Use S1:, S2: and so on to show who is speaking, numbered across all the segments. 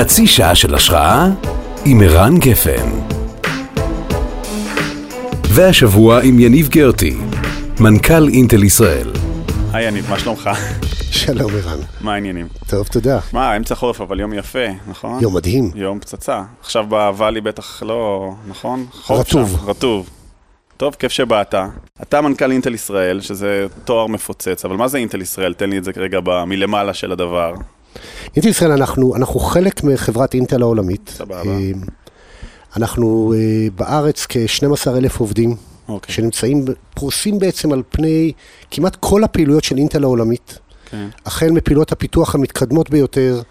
S1: חצי שעה של השראה עם ערן גפן. והשבוע עם יניב גרטי, מנכ"ל אינטל ישראל.
S2: היי יניב, מה שלומך?
S3: שלום ערן.
S2: מה העניינים?
S3: טוב, תודה.
S2: מה, אמצע חורף, אבל יום יפה, נכון?
S3: יום מדהים.
S2: יום פצצה. עכשיו בוואלי בטח לא, נכון?
S3: רטוב.
S2: שם, רטוב. טוב, כיף שבאת. אתה מנכ"ל אינטל ישראל, שזה תואר מפוצץ, אבל מה זה אינטל ישראל? תן לי את זה כרגע מלמעלה של הדבר.
S3: אינטל ישראל, אנחנו, אנחנו חלק מחברת אינטל העולמית.
S2: סבבה.
S3: אה, אנחנו אה, בארץ כ-12 אלף עובדים,
S2: אוקיי.
S3: שנמצאים, פרוסים בעצם על פני כמעט כל הפעילויות של אינטל העולמית.
S2: כן.
S3: החל מפעילויות הפיתוח המתקדמות ביותר,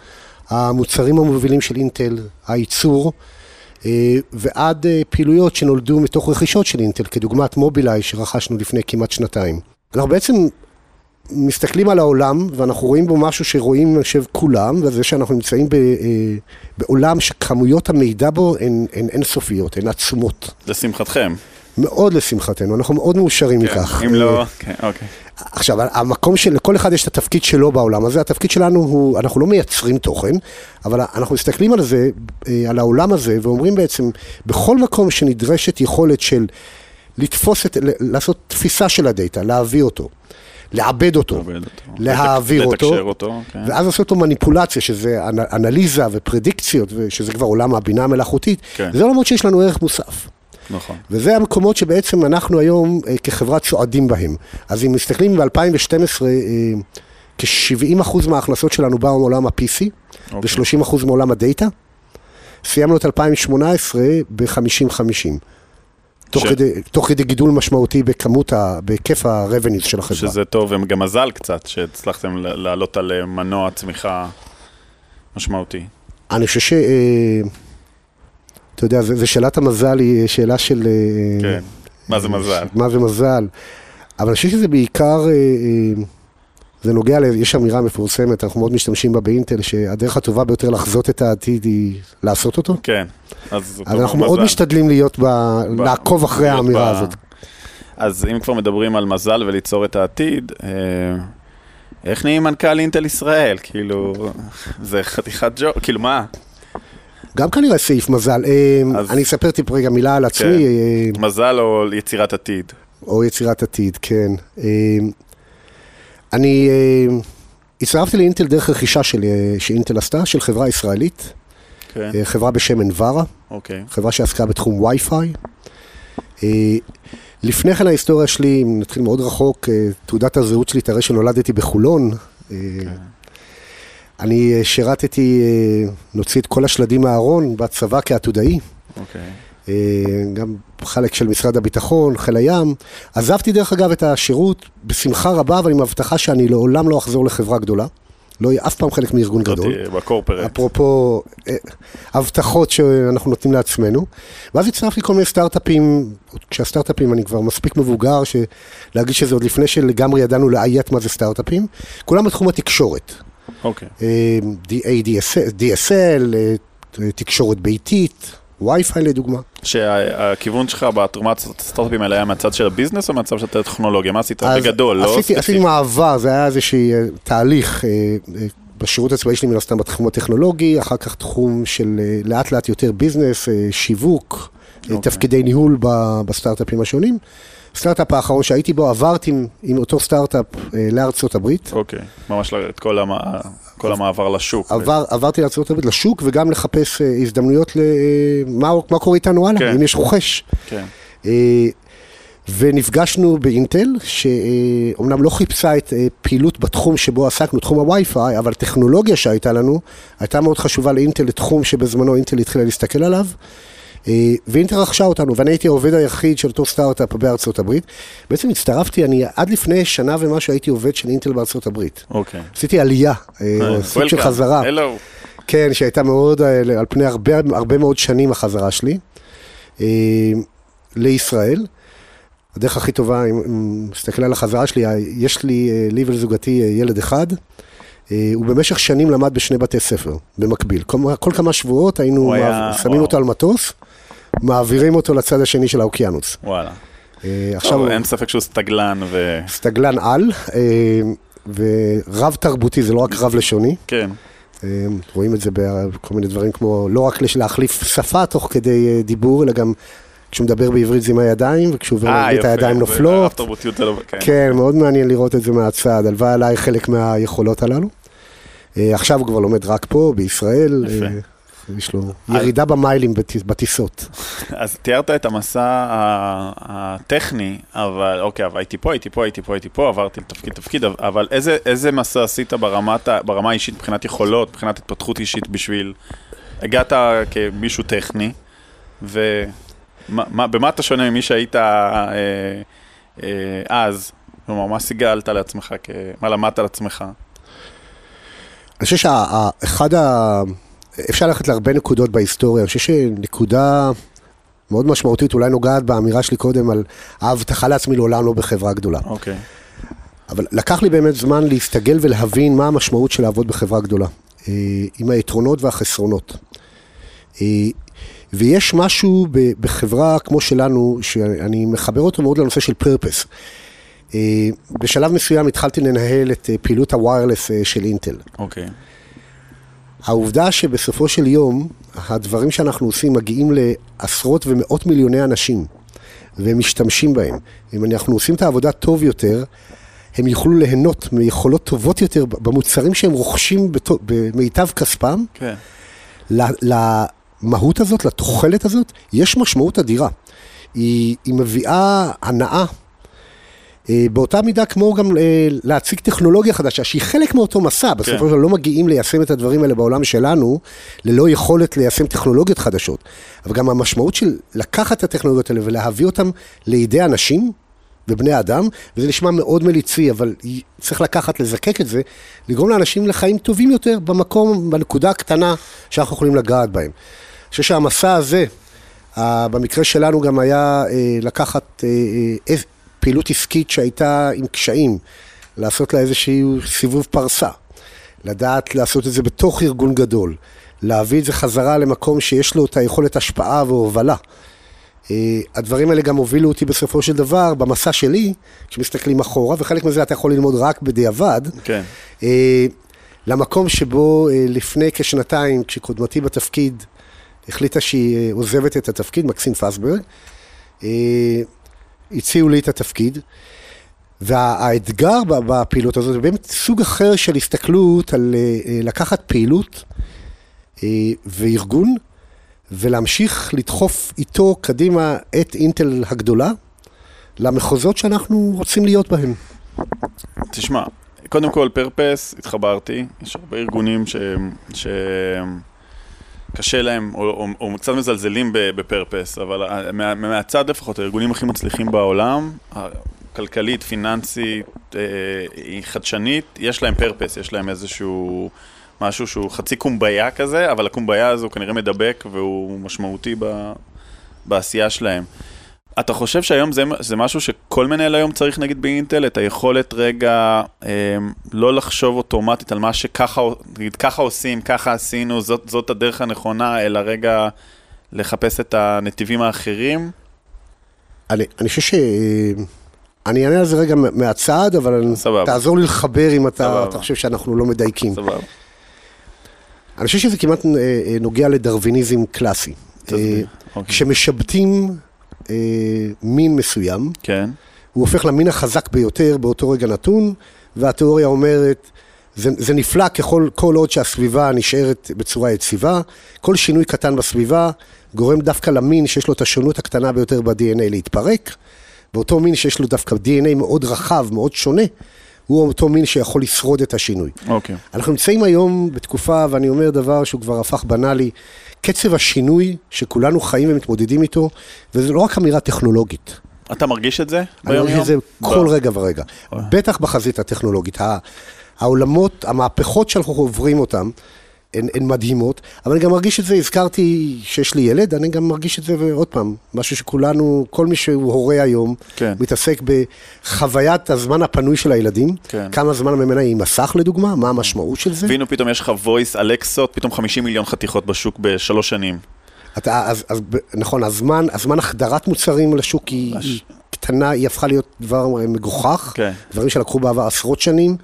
S3: המוצרים המובילים של אינטל, הייצור, אה, ועד פעילויות שנולדו מתוך רכישות של אינטל, כדוגמת מובילאיי שרכשנו לפני כמעט שנתיים. אנחנו בעצם מסתכלים על העולם, ואנחנו רואים בו משהו שרואים, אני חושב, כולם, וזה שאנחנו נמצאים ב, אה, בעולם שכמויות המידע בו הן הן אינסופיות, הן עצומות.
S2: לשמחתכם.
S3: מאוד לשמחתנו, אנחנו מאוד מאושרים
S2: כן,
S3: מכך.
S2: אם
S3: אה,
S2: לא, כן, אוקיי.
S3: עכשיו, המקום של, לכל אחד יש את התפקיד שלו בעולם הזה, התפקיד שלנו הוא, אנחנו לא מייצרים תוכן, אבל אנחנו מסתכלים על זה, אה, על העולם הזה, ואומרים בעצם, בכל מקום שנדרשת יכולת של לתפוס את, לעשות תפיסה של הדאטה, להביא אותו, לעבד אותו,
S2: אותו.
S3: להעביר
S2: לתק-
S3: אותו,
S2: אותו, כן.
S3: ואז לעשות אותו מניפולציה, שזה אנ- אנליזה ופרדיקציות, שזה כבר עולם הבינה המלאכותית,
S2: כן.
S3: זה עולמות שיש לנו ערך מוסף.
S2: נכון.
S3: וזה המקומות שבעצם אנחנו היום אה, כחברה צועדים בהם. אז אם מסתכלים ב-2012, אה, כ-70% מההכנסות שלנו באו מעולם ה-PC,
S2: אוקיי.
S3: ו-30% מעולם הדאטה. סיימנו את 2018 ב-50-50. תוך,
S2: ש-
S3: כדי, תוך כדי גידול משמעותי בכמות, ה, בהיקף ה-revenues של החברה.
S2: שזה טוב, וגם מזל קצת, שהצלחתם לעלות על אה, מנוע צמיחה משמעותי.
S3: אני חושב ש... אה, אתה יודע, זו שאלת המזל היא שאלה של... אה,
S2: כן. מה זה מזל?
S3: מה זה מזל. אבל אני חושב שזה בעיקר, אה, אה, זה נוגע, ל- יש אמירה מפורסמת, אנחנו מאוד משתמשים בה באינטל, שהדרך הטובה ביותר לחזות את העתיד היא לעשות אותו.
S2: כן. אז
S3: אז אנחנו מאוד
S2: מזל.
S3: משתדלים להיות, ב,
S2: ב-
S3: לעקוב אחרי האמירה
S2: ב-
S3: הזאת.
S2: אז אם כבר מדברים על מזל וליצור את העתיד, אה, איך נהיים מנכ"ל אינטל ישראל? כאילו, זה חתיכת ג'ו, כאילו מה?
S3: גם כנראה סעיף מזל. אה,
S2: אז-
S3: אני אספר טיפה רגע מילה על עצמי,
S2: כן.
S3: אה,
S2: מזל או יצירת עתיד?
S3: או יצירת עתיד, כן. אני אה, הצטרפתי לאינטל דרך רכישה של, אה, שאינטל עשתה, של חברה ישראלית,
S2: כן,
S3: אה, חברה בשם אנברה.
S2: אוקיי.
S3: חברה שעסקה בתחום וי-פיי. לפני כן ההיסטוריה שלי, אם נתחיל מאוד רחוק, תעודת הזהות שלי תראה שנולדתי בחולון. אה, אני אה, שירתתי, נוציא את כל השלדים מהארון בצבא כעתודאי,
S2: אוקיי.
S3: אה, גם חלק של משרד הביטחון, חיל הים. עזבתי דרך אגב את השירות בשמחה רבה, אבל עם הבטחה שאני לעולם לא אחזור לחברה גדולה. לא אהיה אף פעם חלק מארגון גדול.
S2: בקורפרט.
S3: אפרופו אה, הבטחות שאנחנו נותנים לעצמנו. ואז הצטרפתי כל מיני סטארט-אפים, כשהסטארט-אפים אני כבר מספיק מבוגר, להגיד שזה עוד לפני שלגמרי ידענו לאיית מה זה סטארט-אפים. כולם בתחום התקשורת.
S2: אוקיי.
S3: אה, DSL, אה, תקשורת ביתית, Wi-Fi לדוגמה.
S2: שהכיוון שלך בתרומת הסטארט-אפים האלה היה מהצד של הביזנס או מהצד של הטכנולוגיה? מה עשית? בגדול, לא
S3: עשיתי,
S2: ספציפי.
S3: עשיתי מעבר, זה היה איזשהו תהליך אה, אה, בשירות הצבאי שלי מן הסתם בתחום הטכנולוגי, אחר כך תחום של אה, לאט לאט יותר ביזנס, אה, שיווק, אה,
S2: אוקיי.
S3: תפקידי ניהול בסטארט-אפים השונים. הסטארט-אפ האחרון שהייתי בו, עברתי עם, עם אותו סטארט-אפ אה, לארצות הברית.
S2: אוקיי. ממש ל- את כל המ- כל המעבר לשוק.
S3: עבר, עברתי לארצות הברית לשוק וגם לחפש אה, הזדמנויות למה מה קורה איתנו הלאה,
S2: כן.
S3: אם יש רוכש.
S2: כן.
S3: אה, ונפגשנו באינטל, שאומנם לא חיפשה את אה, פעילות בתחום שבו עסקנו, תחום הווי-פיי, אבל טכנולוגיה שהייתה לנו, הייתה מאוד חשובה לאינטל, לתחום שבזמנו אינטל התחילה להסתכל עליו. אה, ואינטל רכשה אותנו, ואני הייתי העובד היחיד של אותו סטארט-אפ בארצות הברית. בעצם הצטרפתי, אני עד לפני שנה ומשהו הייתי עובד של אינטל בארצות הברית.
S2: אוקיי.
S3: עשיתי עלייה, אה,
S2: אה,
S3: סוג של. חזרה. כן, שהייתה מאוד, על פני הרבה, הרבה מאוד שנים החזרה שלי לישראל. הדרך הכי טובה, אם מסתכל על החזרה שלי, יש לי, לי ולזוגתי ילד אחד. הוא במשך שנים למד בשני בתי ספר, במקביל. כל, כל כמה שבועות היינו
S2: היה-
S3: שמים
S2: וואו.
S3: אותו על מטוס, מעבירים אותו לצד השני של האוקיינוס.
S2: וואלה.
S3: אה, עכשיו
S2: טוב, אין ספק שהוא סטגלן ו...
S3: סטגלן על, אה, ורב תרבותי, זה לא רק רב לשוני.
S2: כן.
S3: אה, רואים את זה בכל מיני דברים כמו, לא רק להחליף שפה תוך כדי דיבור, אלא גם כשהוא מדבר בעברית זה עם הידיים, וכשהוא עובר לאנגלית הידיים נופלות.
S2: הרב-תרבותיות זה לא... כן.
S3: כן, מאוד מעניין לראות את זה מהצד, הלוואי עליי חלק מהיכולות הללו. עכשיו הוא כבר לומד רק פה, בישראל.
S2: יפה.
S3: יש לו ירידה במיילים בטיס- בטיסות.
S2: אז תיארת את המסע הטכני, אבל אוקיי, אבל הייתי פה, הייתי פה, הייתי פה, הייתי פה, עברתי לתפקיד תפקיד, אבל איזה, איזה מסע עשית ברמת, ברמה האישית, מבחינת יכולות, מבחינת התפתחות אישית בשביל... הגעת כמישהו טכני, ובמה אתה שונה ממי שהיית אה, אה, אז? כלומר, מה סיגלת לעצמך. מה למדת על עצמך?
S3: אני חושב שאחד ה... אפשר ללכת להרבה נקודות בהיסטוריה, אני חושב שנקודה מאוד משמעותית, אולי נוגעת באמירה שלי קודם על ההבטחה לעצמי לעולם לא בחברה גדולה.
S2: אוקיי.
S3: אבל לקח לי באמת זמן להסתגל ולהבין מה המשמעות של לעבוד בחברה גדולה, אה, עם היתרונות והחסרונות. אה, ויש משהו בחברה כמו שלנו, שאני מחבר אותו מאוד לנושא של פרפס. בשלב מסוים התחלתי לנהל את אה, פעילות הוויירלס אה, של אינטל.
S2: אוקיי.
S3: העובדה שבסופו של יום, הדברים שאנחנו עושים מגיעים לעשרות ומאות מיליוני אנשים, והם משתמשים בהם. אם אנחנו עושים את העבודה טוב יותר, הם יוכלו ליהנות מיכולות טובות יותר במוצרים שהם רוכשים בתו- במיטב כספם.
S2: כן.
S3: למהות הזאת, לתוחלת הזאת, יש משמעות אדירה. היא, היא מביאה הנאה. אה, באותה מידה כמו גם אה, להציג טכנולוגיה חדשה, שהיא חלק מאותו מסע, בסופו של דבר לא מגיעים ליישם את הדברים האלה בעולם שלנו, ללא יכולת ליישם טכנולוגיות חדשות. אבל גם המשמעות של לקחת את הטכנולוגיות האלה ולהביא אותן לידי אנשים ובני אדם, וזה נשמע מאוד מליצי, אבל צריך לקחת, לזקק את זה, לגרום לאנשים לחיים טובים יותר במקום, בנקודה הקטנה שאנחנו יכולים לגעת בהם. אני חושב שהמסע הזה, במקרה שלנו גם היה אה, לקחת פעילות עסקית שהייתה עם קשיים, לעשות לה איזשהו סיבוב פרסה, לדעת לעשות את זה בתוך ארגון גדול, להביא את זה חזרה למקום שיש לו את היכולת השפעה והובלה. Uh, הדברים האלה גם הובילו אותי בסופו של דבר במסע שלי, כשמסתכלים אחורה, וחלק מזה אתה יכול ללמוד רק בדיעבד.
S2: כן.
S3: Uh, למקום שבו uh, לפני כשנתיים, כשקודמתי בתפקיד, החליטה שהיא עוזבת את התפקיד, מקסין פסברג, הציעו לי את התפקיד, והאתגר בפעילות הזאת זה באמת סוג אחר של הסתכלות על uh, לקחת פעילות uh, וארגון, ולהמשיך לדחוף איתו קדימה את אינטל הגדולה למחוזות שאנחנו רוצים להיות בהם.
S2: תשמע, קודם כל פרפס, התחברתי, יש הרבה ארגונים ש... ש... קשה להם, או, או, או קצת מזלזלים בפרפס, אבל מה, מהצד לפחות, הארגונים הכי מצליחים בעולם, כלכלית, פיננסית, אה, חדשנית, יש להם פרפס, יש להם איזשהו משהו שהוא חצי קומביה כזה, אבל הקומביה הזו כנראה מדבק והוא משמעותי ב, בעשייה שלהם. אתה חושב שהיום זה, זה משהו שכל מנהל היום צריך נגיד באינטל, את היכולת רגע אה, לא לחשוב אוטומטית על מה שככה, נגיד ככה עושים, ככה עשינו, זאת, זאת הדרך הנכונה, אלא רגע לחפש את הנתיבים האחרים?
S3: אני, אני חושב ש... אני אענה על זה רגע מהצד, אבל
S2: סבבה.
S3: תעזור לי לחבר אם אתה. אתה חושב שאנחנו לא מדייקים.
S2: סבבה.
S3: אני חושב שזה כמעט אה, נוגע לדרוויניזם קלאסי.
S2: תסביר. אוקיי.
S3: כשמשבטים אה, מין מסוים,
S2: כן.
S3: הוא הופך למין החזק ביותר באותו רגע נתון, והתיאוריה אומרת, זה, זה נפלא ככל כל עוד שהסביבה נשארת בצורה יציבה, כל שינוי קטן בסביבה גורם דווקא למין שיש לו את השונות הקטנה ביותר ב-DNA להתפרק, ואותו מין שיש לו דווקא DNA מאוד רחב, מאוד שונה, הוא אותו מין שיכול לשרוד את השינוי.
S2: אוקיי.
S3: אנחנו נמצאים היום בתקופה, ואני אומר דבר שהוא כבר הפך בנאלי, קצב השינוי שכולנו חיים ומתמודדים איתו, וזה לא רק אמירה טכנולוגית.
S2: אתה מרגיש את זה?
S3: אני
S2: ביום
S3: מרגיש? את זה כל
S2: ב-
S3: רגע ורגע. בטח בחזית הטכנולוגית. העולמות, המהפכות שאנחנו עוברים אותן, הן, הן מדהימות, אבל אני גם מרגיש את זה, הזכרתי שיש לי ילד, אני גם מרגיש את זה, ועוד פעם, משהו שכולנו, כל מי שהוא הורה היום,
S2: כן.
S3: מתעסק בחוויית הזמן הפנוי של הילדים,
S2: כן.
S3: כמה זמן ממנה היא מסך לדוגמה, מה המשמעות של זה.
S2: והנה פתאום יש לך voice אלקסות, פתאום 50 מיליון חתיכות בשוק בשלוש שנים.
S3: אתה, אז, אז, נכון, הזמן, הזמן החדרת מוצרים לשוק היא, היא קטנה, היא הפכה להיות דבר מגוחך.
S2: כן.
S3: דברים שלקחו בעבר עשרות שנים.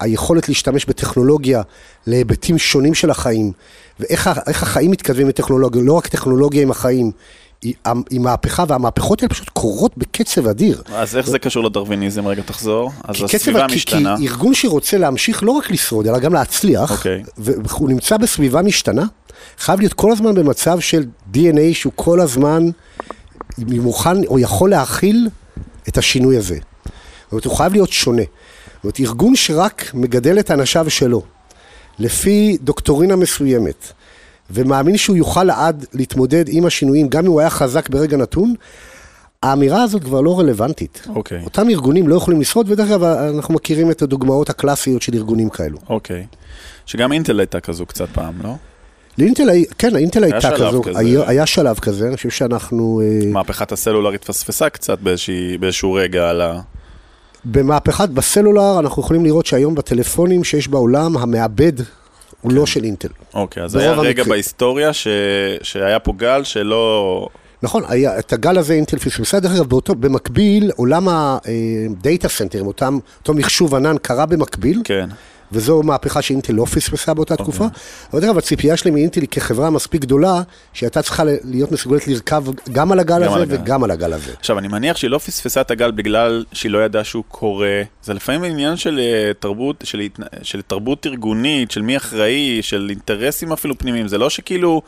S3: היכולת להשתמש בטכנולוגיה להיבטים שונים של החיים, ואיך החיים מתקדמים בטכנולוגיה, לא רק טכנולוגיה עם החיים, היא, היא מהפכה, והמהפכות האלה פשוט קורות בקצב אדיר.
S2: אז איך זה קשור לדרוויניזם? רגע, תחזור. אז
S3: קצב,
S2: הסביבה
S3: כי,
S2: משתנה.
S3: כי ארגון שרוצה להמשיך לא רק לשרוד, אלא גם להצליח,
S2: אוקיי.
S3: והוא נמצא בסביבה משתנה, חייב להיות כל הזמן במצב של DNA שהוא כל הזמן מוכן או יכול להכיל את השינוי הזה. זאת אומרת, הוא חייב להיות שונה. זאת אומרת, ארגון שרק מגדל את אנשיו שלו, לפי דוקטורינה מסוימת, ומאמין שהוא יוכל לעד להתמודד עם השינויים, גם אם הוא היה חזק ברגע נתון, האמירה הזאת כבר לא רלוונטית.
S2: אוקיי.
S3: אותם ארגונים לא יכולים לשרוד, ודרך אגב, אנחנו מכירים את הדוגמאות הקלאסיות של ארגונים כאלו.
S2: אוקיי. שגם אינטל הייתה כזו קצת פעם, לא?
S3: לאינטל, כן, האינטל הייתה כזו,
S2: כזה.
S3: היה, היה שלב כזה, אני חושב שאנחנו, אה,
S2: מהפכת הסלולר התפספסה קצת באיזושהי- באיזשהו רגע על ה...
S3: במהפכת, בסלולר, אנחנו יכולים לראות שהיום בטלפונים שיש בעולם, המעבד הוא לא של אינטל.
S2: אוקיי, אז היה רגע. בהיסטוריה ש... שהיה פה גל שלא...
S3: נכון, היה, את הגל הזה אינטל פספסה, דרך אגב, באותו, במקביל, עולם הדאטה סנטרים, אותם, אותו מחשוב ענן קרה במקביל,
S2: כן.
S3: וזו מהפכה שאינטל לא פספסה באותה
S2: אוקיי.
S3: תקופה. אבל דרך אגב, הציפייה שלי מאינטל היא כחברה מספיק גדולה, שהייתה צריכה להיות מסוגלת לרכב גם על הגל
S2: גם
S3: הזה
S2: על הגל.
S3: וגם על הגל הזה.
S2: עכשיו, אני מניח שהיא לא פספסה את הגל בגלל שהיא לא ידעה שהוא קורה. זה לפעמים עניין של אה, תרבות, של. של תרבות ארגונית, של מי אחראי, של אינטרסים אפילו פנימיים. זה לא שכאילו...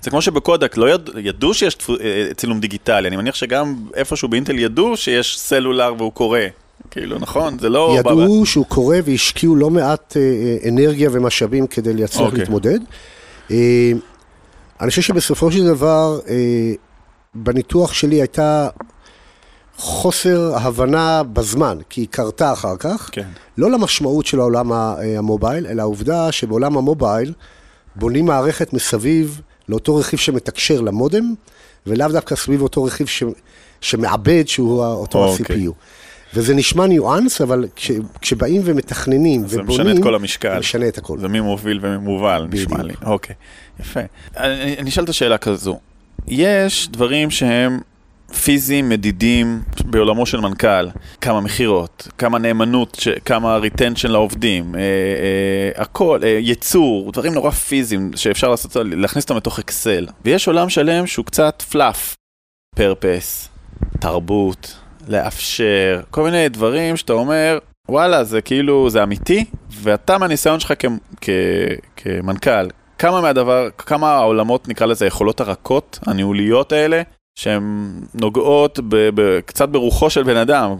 S2: זה כמו שבקודק לא יד... ידעו שיש תפו... אה, צילום דיגיטלי. אני מניח שגם איפשהו באינטל ידעו שיש סלולר והוא קורה. כאילו, נכון? זה לא...
S3: ידעו שהוא קורה והשקיעו לא מעט אה, אה, אנרגיה ומשאבים כדי להצליח
S2: אוקיי.
S3: להתמודד. אה, אני חושב שבסופו של דבר, בניתוח שלי הייתה חוסר הבנה בזמן, כי היא קרתה אחר כך,
S2: כן.
S3: לא למשמעות של העולם המובייל, אלא העובדה שבעולם המובייל בונים מערכת מסביב לאותו רכיב שמתקשר למודם, ולאו דווקא סביב אותו רכיב ש... שמעבד, שהוא אותו
S2: אוקיי.
S3: ה-CPU. וזה נשמע ניואנס, אבל כש, כשבאים ומתכננים
S2: זה
S3: ובונים,
S2: משנה את כל המשקל.
S3: זה משנה את הכל.
S2: זה מי מוביל ומי מובל, נשמע לי.
S3: בדיוק.
S2: אוקיי, יפה. אני אני אשאל את השאלה כזו. יש דברים שהם פיזיים, מדידים, בעולמו של מנכ"ל. כמה מכירות, כמה נאמנות, ש- כמה retention לעובדים, אה, אה, הכל, אה, ייצור, דברים נורא פיזיים שאפשר לעשות, להכניס אותם לתוך אקסל. ויש עולם שלם שהוא קצת fluff, פרפס, תרבות, לאפשר, כל מיני דברים שאתה אומר, וואלה, זה כאילו, זה אמיתי, ואתה מהניסיון שלך כ- כ- כמנכ"ל, כמה מהדבר, כמה העולמות, נקרא לזה, היכולות הרכות, הניהוליות האלה, שהן נוגעות ב- ב- קצת ברוחו של בן אדם,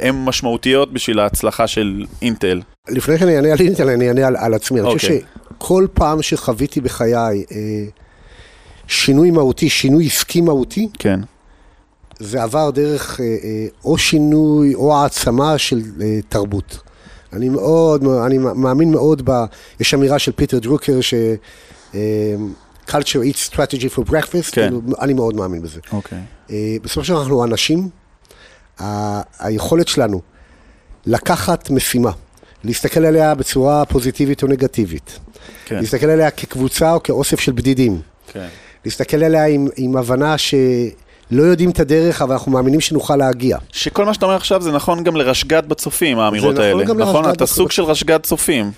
S2: הן משמעותיות בשביל ההצלחה של אינטל.
S3: לפני שאני אענה על אינטל, אני אענה על, על עצמי. אני חושב
S2: אוקיי.
S3: שכל פעם שחוויתי בחיי אה, שינוי מהותי, שינוי עסקי מהותי,
S2: כן.
S3: זה עבר דרך אה, אה, או שינוי או העצמה של אה, תרבות. אני מאוד, אני מאמין מאוד ב... יש אמירה של פיטר דרוקר ש... culture eats strategy for breakfast,
S2: כן.
S3: כאילו, אני מאוד מאמין בזה.
S2: אוקיי.
S3: אה, בסופו של דבר אנחנו אנשים, ה- היכולת שלנו לקחת משימה, להסתכל עליה בצורה פוזיטיבית או נגטיבית,
S2: כן.
S3: להסתכל עליה כקבוצה או כאוסף של בדידים,
S2: כן.
S3: להסתכל עליה עם, עם הבנה שלא יודעים את הדרך, אבל אנחנו מאמינים שנוכל להגיע.
S2: שכל מה שאתה אומר עכשיו זה נכון גם לרשג"ד בצופים, האמירות
S3: נכון
S2: האלה. נכון?
S3: לרשג"ד
S2: אתה. סוג של רשג"ד צופים.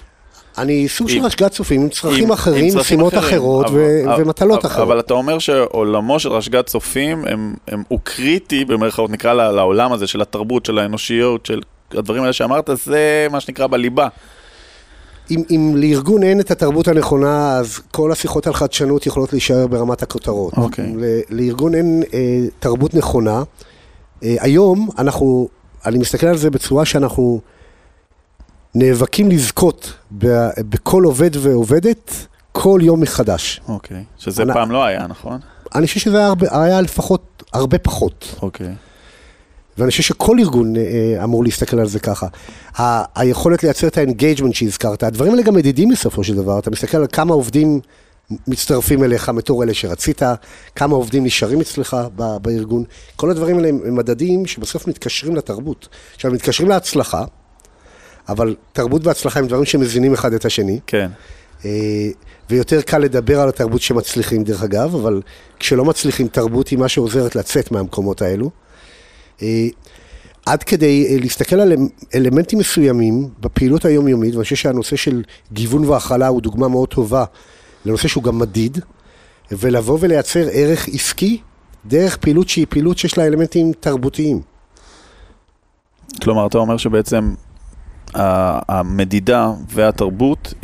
S3: אני סוג של רשג"ד צופים עם צרכים אחרים, משימות. אחרות ומטלות
S2: אבל-
S3: אחרות.
S2: אבל אתה אומר שעולמו של רשג"ד צופים הם, הם, הוא קריטי, במרכאות נקרא לעולם הזה של התרבות, של האנושיות, של הדברים האלה שאמרת, זה מה שנקרא בליבה.
S3: אם, אם לארגון אין את התרבות הנכונה, אז כל השיחות על חדשנות יכולות להישאר ברמת הכותרות.
S2: אוקיי.
S3: אם ל- לארגון אין אה, תרבות נכונה, אה, היום אנחנו, אני מסתכל על זה בצורה שאנחנו נאבקים לזכות ב, בכל עובד ועובדת כל יום מחדש.
S2: אוקיי. שזה
S3: אני-
S2: פעם לא היה, נכון?
S3: אני חושב שזה היה, הרבה, היה לפחות הרבה פחות.
S2: אוקיי.
S3: ואני חושב שכל ארגון אה, אה, אמור להסתכל על זה ככה. ה- היכולת לייצר את ה engagement שהזכרת, הדברים האלה גם מדידים בסופו של דבר. אתה מסתכל על כמה עובדים מצטרפים אליך בתור אלה שרצית, כמה עובדים נשארים אצלך ב- בארגון. כל הדברים האלה הם הם מדדים שבסוף מתקשרים לתרבות. עכשיו, מתקשרים להצלחה, אבל תרבות והצלחה הם דברים שמזינים אחד את השני.
S2: כן.
S3: אה, ויותר קל לדבר על התרבות שמצליחים דרך אגב, אבל כשלא מצליחים, תרבות היא מה שעוזרת לצאת מהמקומות האלו. אה, עד כדי אה, להסתכל על אלמנטים מסוימים בפעילות היומיומית, ואני חושב שהנושא של גיוון והכלה הוא דוגמה מאוד טובה לנושא שהוא גם מדיד, ולבוא ולייצר ערך עסקי דרך פעילות שהיא פעילות שיש לה אלמנטים תרבותיים.
S2: כלומר, אתה אומר שבעצם המדידה והתרבות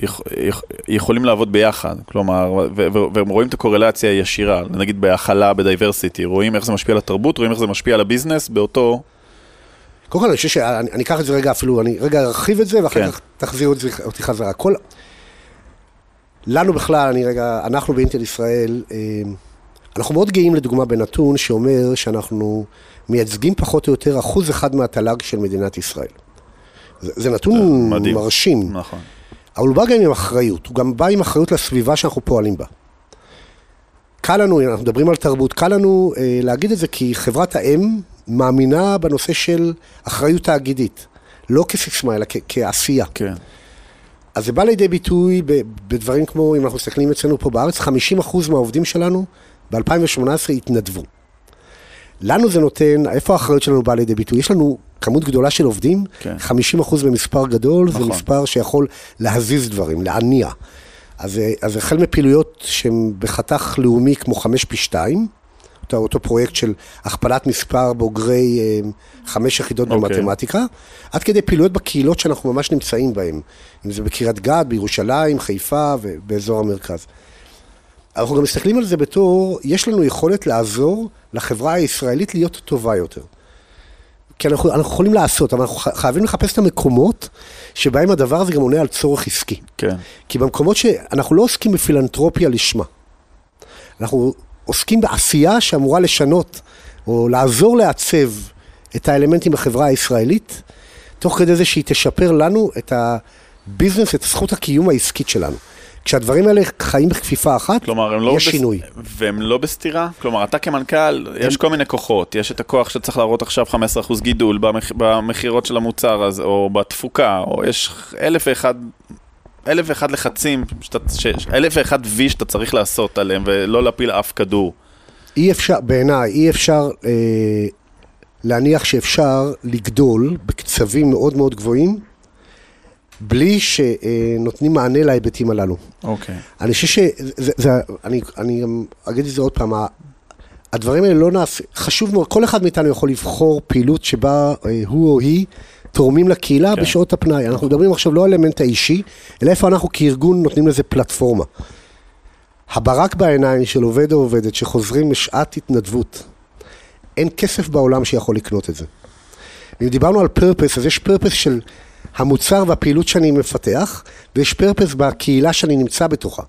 S2: יכולים לעבוד ביחד, כלומר, והם רואים את הקורלציה הישירה, נגיד בהכלה, ב diversity, רואים איך זה משפיע על התרבות, רואים איך זה משפיע על ה business באותו...
S3: קודם כל, אני חושב שאני אקח את זה רגע אפילו, אני רגע ארחיב את זה, ואחר כן. כך תחזירו אותי חזרה. כל... לנו בכלל, אני רגע, אנחנו באינטל ישראל, אה, אנחנו מאוד גאים לדוגמה בנתון שאומר שאנחנו מייצגים פחות או יותר אחוז אחד מהתל"ג של מדינת ישראל. זה, זה נתון מדהים. מרשים.
S2: נכון.
S3: אבל הוא בא גם עם אחריות, הוא גם בא עם אחריות לסביבה שאנחנו פועלים בה. קל לנו, אנחנו מדברים על תרבות, קל לנו אה, להגיד את זה כי חברת האם מאמינה בנושא של אחריות תאגידית. לא כסיסמה, אלא כ- כעשייה.
S2: כן.
S3: אז זה בא לידי ביטוי בדברים כמו, אם אנחנו מסתכלים אצלנו פה בארץ, 50% מהעובדים שלנו ב-2018 התנדבו. לנו זה נותן, איפה האחריות שלנו באה לידי ביטוי? יש לנו כמות גדולה של עובדים, כן. 50% במספר גדול, נכון. זה מספר שיכול להזיז דברים, להניע. אז, אז החל מפעילויות שהן בחתך לאומי כמו 5 פי 2, אותו, אותו פרויקט של הכפלת מספר בוגרי אה, חמש יחידות okay. אוקיי. במתמטיקה, עד כדי פעילויות בקהילות שאנחנו ממש נמצאים בהן, אם זה בקריית גת, בירושלים, חיפה ובאזור המרכז. אנחנו גם מסתכלים על זה בתור, יש לנו יכולת לעזור לחברה הישראלית להיות טובה יותר. כי אנחנו, אנחנו יכולים לעשות, אבל אנחנו חייבים לחפש את המקומות שבהם הדבר הזה גם עונה על צורך עסקי.
S2: כן.
S3: כי במקומות שאנחנו לא עוסקים בפילנטרופיה לשמה. אנחנו עוסקים בעשייה שאמורה לשנות, או לעזור לעצב את האלמנטים בחברה הישראלית, תוך כדי זה שהיא תשפר לנו את הביזנס, את זכות הקיום העסקית שלנו. כשהדברים האלה חיים בכפיפה אחת,
S2: כלומר, לא
S3: יש בס... שינוי.
S2: והם לא בסתירה? כלומר, אתה כמנכ"ל, הם... יש כל מיני כוחות, יש את הכוח שצריך להראות עכשיו 15% גידול במח... במכירות של המוצר הזה, או בתפוקה, או יש אלף ואחד אלף ואחד לחצים, שאתה, ש, אלף ואחד וי שאתה צריך לעשות עליהם, ולא להפיל אף כדור.
S3: אי אפשר, בעיניי, אי אפשר אה, להניח שאפשר לגדול בקצבים מאוד מאוד גבוהים, בלי שנותנים מענה להיבטים הללו.
S2: אוקיי.
S3: אני חושב שזה, זה, אני, אני גם אגיד את זה עוד פעם, הדברים האלה לא נעשים, חשוב מאוד, כל אחד מאיתנו יכול לבחור פעילות שבה אה, הוא או היא תורמים לקהילה כן. בשעות הפנאי. אנחנו מדברים עכשיו לא על האלמנט האישי, אלא איפה אנחנו כארגון נותנים לזה פלטפורמה. הברק בעיניים של עובד או עובדת שחוזרים משעת התנדבות, אין כסף בעולם שיכול לקנות את זה. אם דיברנו על פרפס, אז יש פרפס של המוצר והפעילות שאני מפתח, ויש פרפס בקהילה שאני נמצא בתוכה.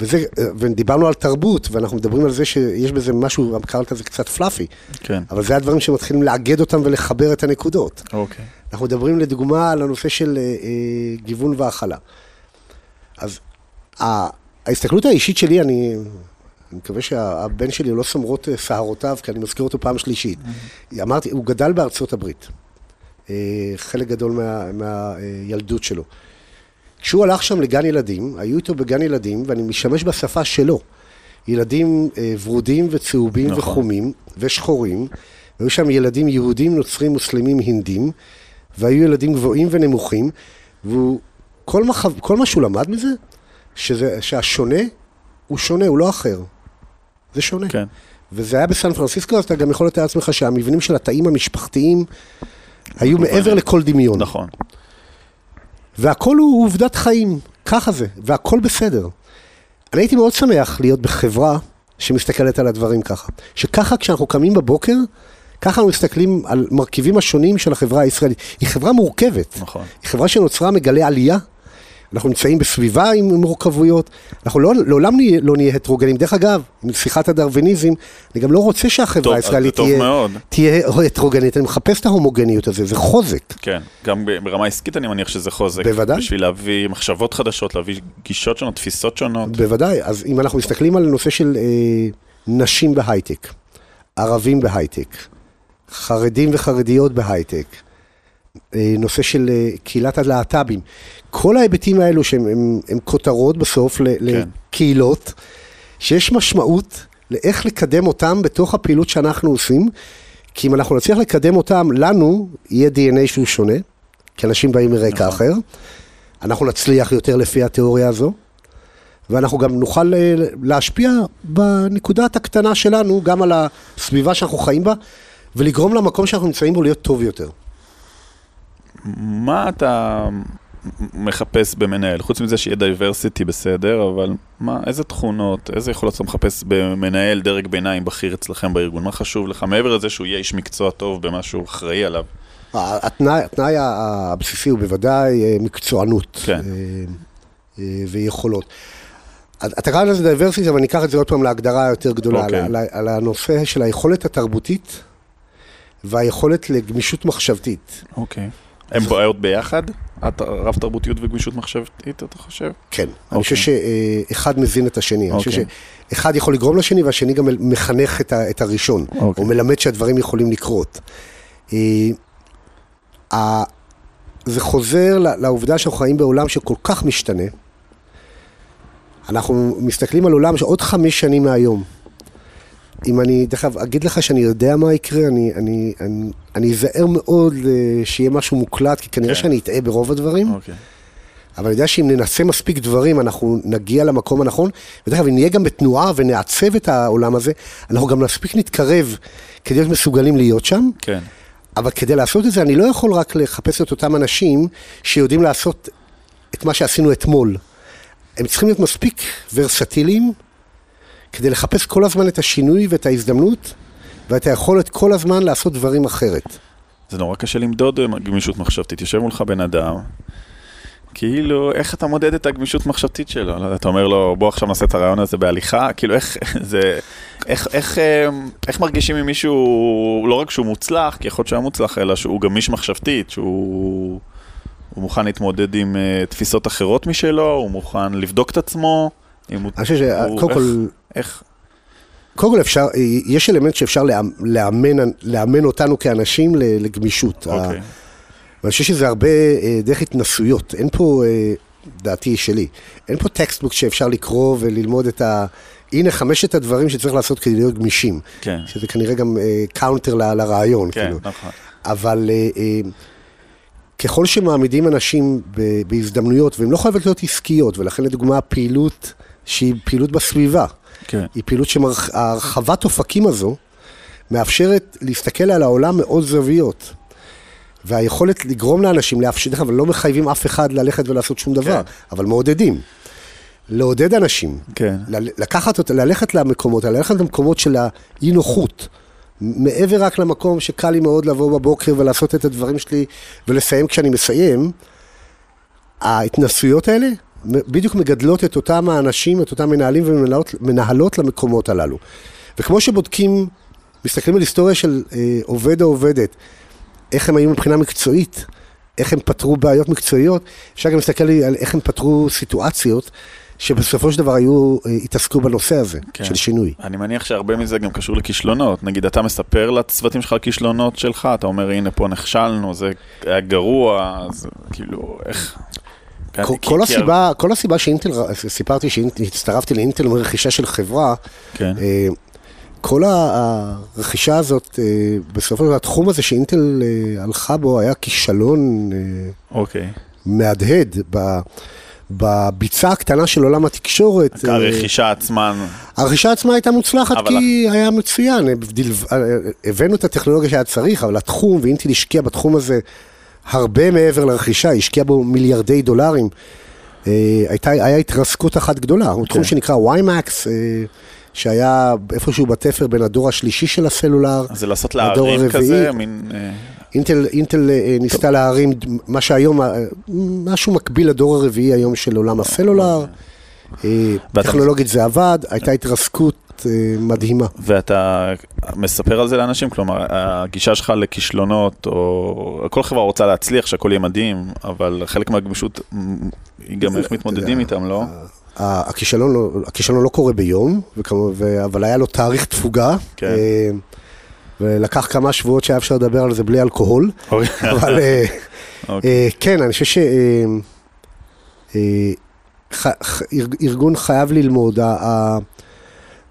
S3: וזה, ודיברנו על תרבות, ואנחנו מדברים על זה שיש בזה משהו, קראת לזה קצת פלאפי.
S2: כן.
S3: אבל זה הדברים שמתחילים לאגד אותם ולחבר את הנקודות.
S2: אוקיי.
S3: אנחנו מדברים לדוגמה על הנושא של אה, אה, גיוון והכלה. אז ההסתכלות האישית שלי, אני, אני מקווה שהבן שלי לא סמרות אה, שערותיו, כי אני מזכיר אותו פעם שלישית. אמרתי, הוא גדל בארצות הברית. אה, חלק גדול מה, מהילדות שלו. כשהוא הלך שם לגן ילדים, היו איתו בגן ילדים, ואני משתמש בשפה שלו. ילדים אה, ורודים וצהובים נכון. וחומים ושחורים, והיו שם ילדים יהודים, נוצרים, מוסלמים, הינדים, והיו ילדים גבוהים ונמוכים, והוא, כל מה, כל מה שהוא למד מזה, שזה, שהשונה הוא שונה, הוא לא אחר. זה שונה.
S2: כן.
S3: וזה היה בסן פרנסיסקו, אז אתה גם יכול לתאר לעצמך שהמבנים של התאים המשפחתיים היו מעבר לכל דמיון.
S2: נכון.
S3: והכל הוא עובדת חיים, ככה זה, והכל בסדר. אני הייתי מאוד שמח להיות בחברה שמסתכלת על הדברים ככה. שככה כשאנחנו קמים בבוקר, ככה אנחנו מסתכלים על מרכיבים השונים של החברה הישראלית. היא חברה מורכבת.
S2: נכון.
S3: היא חברה שנוצרה מגלי עלייה. אנחנו נמצאים בסביבה עם מורכבויות, אנחנו לא, לעולם נהיה, לא נהיה הטרוגנים. דרך אגב, עם שיחת הדרוויניזם, אני גם לא רוצה שהחברה הישראלית תהיה, תהיה הטרוגנית, אני מחפש את ההומוגניות הזה, זה חוזק.
S2: כן, גם ברמה עסקית אני מניח שזה חוזק.
S3: בוודאי.
S2: בשביל להביא מחשבות חדשות, להביא גישות שונות, תפיסות שונות.
S3: בוודאי, אז אם אנחנו מסתכלים על נושא של אה, נשים בהייטק, ערבים בהייטק, חרדים וחרדיות בהייטק, נושא של אה, קהילת הלהט"בים. כל ההיבטים האלו שהם הם, הם כותרות בסוף כן. לקהילות, שיש משמעות לאיך לקדם אותם בתוך הפעילות שאנחנו עושים, כי אם אנחנו נצליח לקדם אותם, לנו יהיה DNA שהוא שונה, כי אנשים באים מרקע
S2: נכון.
S3: אחר. אנחנו נצליח יותר לפי התיאוריה הזו, ואנחנו גם נוכל אה, להשפיע בנקודת הקטנה שלנו, גם על הסביבה שאנחנו חיים בה, ולגרום למקום שאנחנו נמצאים בו להיות טוב יותר.
S2: מה אתה מחפש במנהל? חוץ מזה שיהיה diversity בסדר, אבל מה, איזה תכונות, איזה יכולות אתה מחפש במנהל דרג ביניים בכיר אצלכם בארגון? מה חשוב לך? מעבר לזה שהוא יהיה איש מקצוע טוב במה שהוא אחראי עליו.
S3: התנאי, התנאי הבסיסי הוא בוודאי אה, מקצוענות
S2: כן.
S3: אה, אה, ויכולות. אתה קרא לזה diversity, אבל אני אקח את זה עוד פעם להגדרה היותר גדולה,
S2: אוקיי.
S3: על, על, הנושא של היכולת התרבותית והיכולת לגמישות מחשבתית.
S2: אוקיי. הם בעיות ביחד? רב תרבותיות וגמישות מחשבתית, אתה חושב?
S3: כן, אני
S2: אוקיי.
S3: חושב שאחד מזין את השני, אני חושב. שאחד יכול לגרום לשני והשני גם מחנך את ה- את הראשון,
S2: אוקיי.
S3: או מלמד שהדברים יכולים לקרות. אה, זה חוזר לעובדה שאנחנו חיים בעולם שכל כך משתנה. אנחנו מסתכלים על עולם שעוד חמש שנים מהיום, אם אני, דרך אגב, אגיד לך שאני יודע מה יקרה, אני, אני, אני, אני אזהר מאוד אה, שיהיה משהו מוקלט, כי כנראה
S2: כן.
S3: שאני אטעה ברוב הדברים.
S2: אוקיי.
S3: אבל אני יודע שאם ננסה מספיק דברים, אנחנו נגיע למקום הנכון. ודרך אגב, אם נהיה גם בתנועה ונעצב את העולם הזה, אנחנו גם מספיק נתקרב כדי להיות מסוגלים להיות שם.
S2: כן.
S3: אבל כדי לעשות את זה, אני לא יכול רק לחפש את אותם אנשים שיודעים לעשות את מה שעשינו אתמול. הם צריכים להיות מספיק ורסטיליים כדי לחפש כל הזמן את השינוי ואת ההזדמנות ואת היכולת כל הזמן לעשות דברים אחרת.
S2: זה נורא קשה למדוד אה, גמישות מחשבתית. יושב מולך בן אדם, כאילו, איך אתה מודד את הגמישות מחשבתית שלו? לא יודע, אתה אומר לו, בוא עכשיו נעשה את הרעיון הזה בהליכה, כאילו, איך זה... איך, איך, אה, איך מרגישים עם מישהו, לא רק שהוא מוצלח, כי יכול להיות שהוא היה מוצלח, אלא שהוא גמיש מחשבתית, שהוא הוא מוכן להתמודד עם אה, תפיסות אחרות משלו, הוא מוכן לבדוק את עצמו, אם.
S3: אני חושב שקודם כל,
S2: איך...
S3: קודם כל אפשר, יש אלמנט שאפשר לאמ- לאמן, לאמן אותנו כאנשים לגמישות.
S2: אוקיי.
S3: ואני חושב שזה הרבה אה, דרך התנסויות. אין פה, אה, דעתי שלי, אין פה textbook שאפשר לקרוא וללמוד את ה... הנה חמשת הדברים שצריך לעשות כדי להיות גמישים.
S2: כן,
S3: שזה כנראה גם אה, counter ל- לרעיון.
S2: כן,
S3: כאילו.
S2: נכון.
S3: אבל אה, אה, ככל שמעמידים אנשים בהזדמנויות, והן לא חייבות להיות עסקיות, ולכן לדוגמה פעילות שהיא פעילות בסביבה,
S2: כן.
S3: היא פעילות שהרחבת אופקים הזו מאפשרת להסתכל על העולם מעוד זוויות. והיכולת לגרום לאנשים לאפשר, דרך אגב, לא מחייבים אף אחד ללכת ולעשות שום דבר,
S2: כן.
S3: אבל מעודדים. לעודד אנשים,
S2: כן.
S3: לקחת אותה, ללכת למקומות ללכת למקומות של האי נוחות. מעבר רק למקום שקל לי מאוד לבוא בבוקר ולעשות את הדברים שלי ולסיים כשאני מסיים, ההתנסויות האלה בדיוק מגדלות את אותם האנשים, את אותם מנהלים ומנהלות מנהלות למקומות הללו. וכמו שבודקים, מסתכלים על היסטוריה של אה, עובד או עובדת, איך הם היו מבחינה מקצועית, איך הם פתרו בעיות מקצועיות, אפשר גם להסתכל על איך הם פתרו סיטואציות שבסופו של דבר היו, אה, התעסקו בנושא הזה.
S2: כן.
S3: של שינוי.
S2: אני מניח שהרבה מזה גם קשור לכישלונות. נגיד, אתה מספר לצוותים שלך על כישלונות שלך, אתה אומר, הנה, פה נכשלנו, זה היה גרוע, אז כאילו, איך...
S3: כל,
S2: כי-
S3: הסיבה, כל הסיבה שאינטל, סיפרתי שהצטרפתי לאינטל מרכישה של חברה,
S2: כן,
S3: אה, כל הרכישה הזאת, אה, בסופו של דבר, התחום הזה שאינטל אה, הלכה בו היה כישלון
S2: אוקיי.
S3: מהדהד ב- בביצה הקטנה של עולם התקשורת.
S2: הרכישה עצמן,
S3: הרכישה עצמה הייתה מוצלחת כי היה מצוין, הבאנו את הטכנולוגיה שהיה צריך, אבל התחום, ואינטל השקיע בתחום הזה הרבה מעבר לרכישה, היא השקיעה בו מיליארדי דולרים. אה, הייתה, היה התרסקות אחת גדולה, הוא תחום
S2: כן.
S3: שנקרא WiMAX, אה, שהיה איפשהו בתפר בין הדור השלישי של הסלולר,
S2: אז זה לעשות להרים. כזה, מין... אה,
S3: אינטל, אינטל אה, ניסתה להרים מה שהיום, משהו מקביל לדור הרביעי היום של עולם הסלולר. טכנולוגית זה עבד, הייתה התרסקות אה, מדהימה.
S2: ואתה מספר על זה לאנשים, כלומר, הגישה שלך לכישלונות, או כל חברה רוצה להצליח, שהכל יהיה מדהים, אבל חלק מהגמישות היא גם איך מתמודדים איתם, לא?
S3: הכישלון לא, הכישלון לא קורה ביום, וכמו, ו, אבל היה לו תאריך תפוגה.
S2: כן.
S3: אה, ולקח כמה שבועות שהיה אפשר לדבר על זה בלי אלכוהול, אבל אה,
S2: אוקיי.
S3: כן, אני חושב שארגון חייב ללמוד.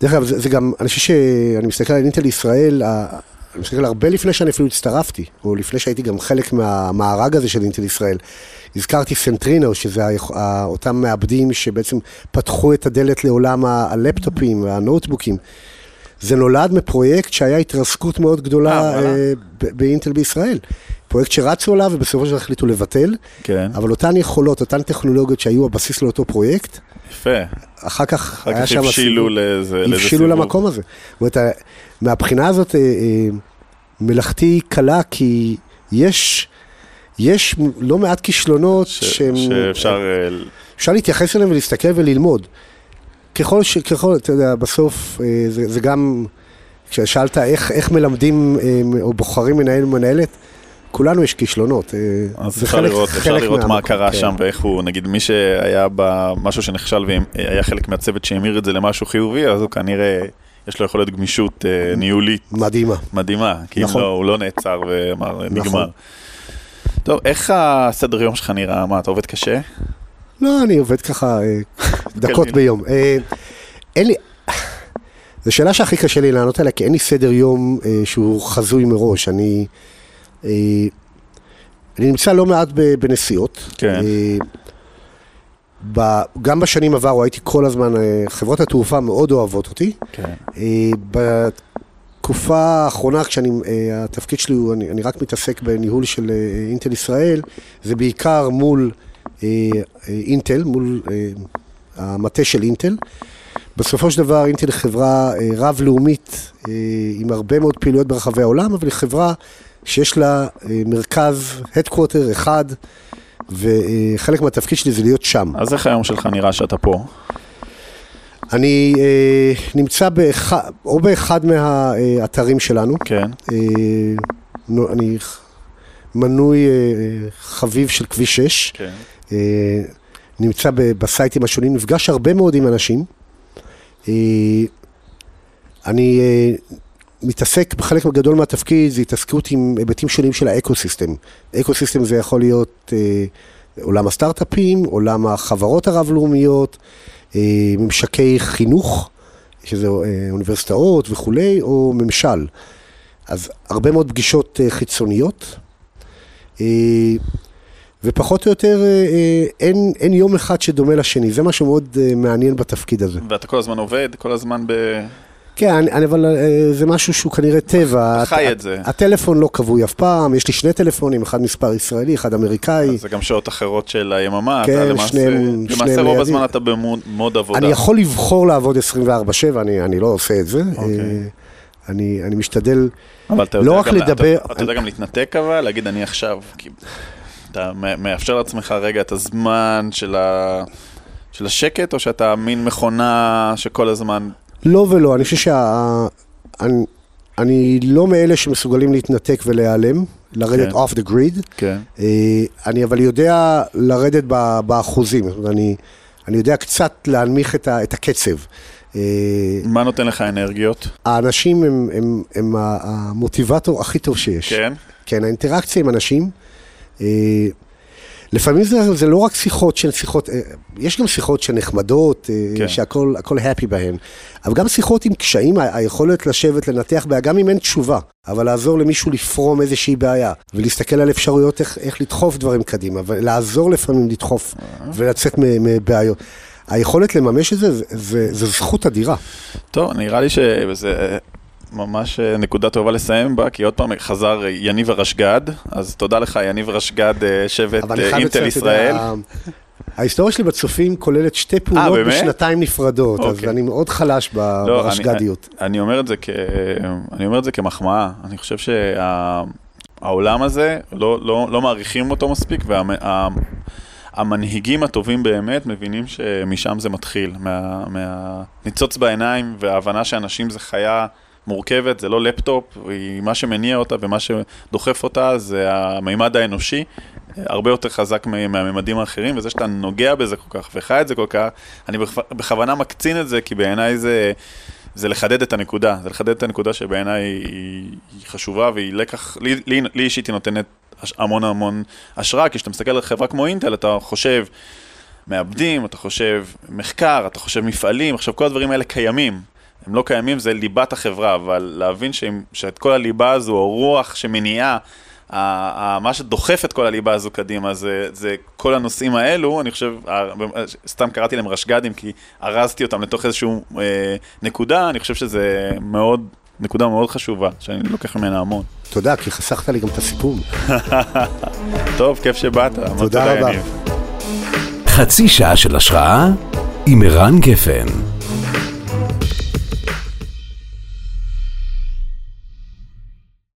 S3: ה- ה- דרך אגב, זה, זה גם, אני חושב שאני מסתכל על אינטל ישראל, ה- אני מסתכל הרבה לפני שאני אפילו הצטרפתי, או לפני שהייתי גם חלק מהמארג הזה של אינטל ישראל. הזכרתי סנטרינו, שזה ה- אותם מעבדים שבעצם פתחו את הדלת לעולם ה- הלפטופים והנוטבוקים. זה נולד מפרויקט שהיה התרסקות מאוד גדולה
S2: אה.
S3: אה, באינטל בישראל. פרויקט שרצו עליו ובסופו של דבר החליטו לבטל,
S2: כן,
S3: אבל אותן יכולות, אותן טכנולוגיות שהיו הבסיס לאותו פרויקט,
S2: יפה.
S3: אחר כך
S2: אחר
S3: היה
S2: כך
S3: שם
S2: הבשילו
S3: סיבוב.
S2: לאיזה לאיזה
S3: הבשילו
S2: סיבוב.
S3: למקום הזה. זאת אומרת, מהבחינה הזאת, אה, מלאכתי קלה, כי יש, יש לא מעט כישלונות
S2: ש-
S3: שהם...
S2: שאפשר...
S3: אפשר להתייחס אליהם ולהסתכל וללמוד. ככל ש... ככל, אתה יודע, בסוף אה, זה, זה גם, כששאלת איך, איך מלמדים אה, או בוחרים מנהל ומנהלת, כולנו יש כישלונות. אה,
S2: אז אפשר
S3: חלק-
S2: לראות, אפשר
S3: חלק
S2: לראות מה קרה
S3: כן.
S2: שם ואיך הוא, נגיד מי שהיה במשהו שנכשל והיה חלק מהצוות שהמיר את זה למשהו חיובי, אז הוא כנראה, יש לו יכולת גמישות אה, ניהולית
S3: מדהימה.
S2: מדהימה, כי אם
S3: נכון.
S2: לא, הוא לא נעצר ואמר, נגמר.
S3: נכון.
S2: טוב, איך הסדר יום שלך נראה? מה, אתה עובד קשה?
S3: לא, אני עובד ככה אה, דקות
S2: קדימה.
S3: ביום. אה, אין לי... זו שאלה שהכי קשה לי לענות עליה, כי אין לי סדר יום אה, שהוא חזוי מראש. אני, אה, אני נמצא לא מעט בנסיעות.
S2: כן.
S3: אה, ב, גם בשנים עברו הייתי כל הזמן, אה, חברות התעופה מאוד אוהבות אותי.
S2: כן.
S3: אה, בתקופה האחרונה, כשאני, אה, התפקיד שלי הוא, אני, אני רק מתעסק בניהול של אה, אינטל ישראל, זה בעיקר מול אינטל, מול אה, המטה של אינטל. בסופו של דבר אינטל היא חברה אה, רב-לאומית אה, עם הרבה מאוד פעילויות ברחבי העולם, אבל היא חברה שיש לה אה, מרכז, headquarter אחד, וחלק מהתפקיד שלי זה להיות שם.
S2: אז איך היום שלך נראה שאתה פה?
S3: אני אה, נמצא באחד, או באחד מהאתרים שלנו,
S2: כן.
S3: אה, נו- אני מנוי אה, חביב של כביש 6,
S2: כן.
S3: אה, נמצא בסייטים השונים, נפגש הרבה מאוד עם אנשים. אה, אני אה, מתעסק בחלק גדול מהתפקיד, זה התעסקות עם היבטים שונים של האקו-סיסטם. אקו-סיסטם זה יכול להיות עולם הסטארט-אפים, עולם החברות הרב-לאומיות, ממשקי חינוך, שזה אוניברסיטאות וכולי, או ממשל. אז הרבה מאוד פגישות חיצוניות. ופחות או יותר אה, אה, אין, אין יום אחד שדומה לשני, זה משהו מאוד אה, מעניין בתפקיד הזה.
S2: ואתה כל הזמן עובד, כל הזמן ב...
S3: כן, אני, אני- אבל זה משהו שהוא כנראה טבע.
S2: חי את זה.
S3: הטלפון לא כבוי אף פעם, יש לי שני טלפונים, אחד מספר ישראלי, אחד אמריקאי.
S2: זה גם שעות אחרות של היממה,
S3: כן,
S2: אתה למעשה,
S3: שניהם-
S2: למעשה
S3: שניהם
S2: רוב. הזמן אתה במוד עבודה.
S3: אני יכול לבחור לעבוד 24/7, אני, אני לא עושה את זה.
S2: אוקיי.
S3: אה, אני, אני משתדל,
S2: אבל אתה
S3: לא רק
S2: גם-
S3: לדבר-
S2: אתה, אתה יודע גם להתנתק אבל, להגיד אני עכשיו, אתה מא- מאפשר לעצמך רגע את הזמן של, ה, של השקט, או שאתה מין מכונה שכל הזמן...
S3: לא ולא, אני חושב שה... אני, אני לא מאלה שמסוגלים להתנתק ולהיעלם, לרדת
S2: כן.
S3: off the grid.
S2: כן.
S3: אה, אני אבל יודע לרדת ב- באחוזים, אני, אני יודע קצת להנמיך את, ה, את הקצב. אה,
S2: מה נותן לך אנרגיות?
S3: האנשים הם, הם, הם המוטיבטור הכי טוב שיש.
S2: כן?
S3: כן, האינטראקציה עם אנשים. אה, לפעמים זה, זה לא רק שיחות שהן שיחות, אה, יש גם שיחות שנחמדות, אה,
S2: כן.
S3: שהכל הכל happy בהן, אבל גם שיחות עם קשיים, היכולת לשבת, לנתח בעיה, גם אם אין תשובה, אבל לעזור למישהו לפרום איזושהי בעיה, ולהסתכל על אפשרויות איך, איך לדחוף דברים קדימה, ולעזור לפעמים לדחוף ולצאת מבעיות. היכולת לממש את זה, זה, זה, זה זכות אדירה.
S2: טוב, נראה לי שזה ממש אה, נקודה טובה לסיים בה, כי עוד פעם חזר יניב הרשג"ד, אז תודה לך יניב רשג"ד, אה, שבט
S3: אני
S2: אה, אינטל ישראל.
S3: ההיסטוריה שלי בצופים כוללת שתי פעולות
S2: באמת?
S3: בשנתיים נפרדות, אז
S2: אוקיי.
S3: אני מאוד חלש ב-
S2: לא,
S3: ברשג"דיות.
S2: אני אומר את זה, כ... אני אומר את זה כמחמאה. אני חושב שהעולם הזה, לא, לא, לא מעריכים אותו מספיק, והמנהיגים הטובים באמת מבינים שמשם זה מתחיל. מה, מהניצוץ בעיניים וההבנה שאנשים זה חיה מורכבת, זה לא לפטופ, היא, מה שמניע אותה ומה שדוחף אותה זה המימד האנושי. הרבה יותר חזק מה- מהממדים האחרים, וזה שאתה נוגע בזה כל כך וחי את זה כל כך, אני בכ- בכוונה מקצין את זה, כי בעיניי זה, זה לחדד את הנקודה, זה לחדד את הנקודה שבעיניי היא, היא חשובה והיא לקח, לי, לי, לי אישית היא נותנת המון המון השראה, כי כשאתה מסתכל על חברה כמו אינטל, אתה חושב מעבדים, אתה חושב מחקר, אתה חושב מפעלים, עכשיו כל הדברים האלה קיימים. הם לא קיימים, זה ליבת החברה, אבל להבין שהם, שאת כל הליבה הזו, או רוח שמניעה, מה שדוחף את כל הליבה הזו קדימה, זה, זה כל הנושאים האלו, אני חושב, סתם קראתי להם רשג"דים, כי ארזתי אותם לתוך איזושהי אה, נקודה, אני חושב שזה מאוד, נקודה מאוד חשובה, שאני לוקח ממנה המון.
S3: תודה, כי חסכת לי גם את הסיפור.
S2: טוב, כיף שבאת.
S3: תודה רבה.
S1: חצי שעה של השראה עם ערן גפן.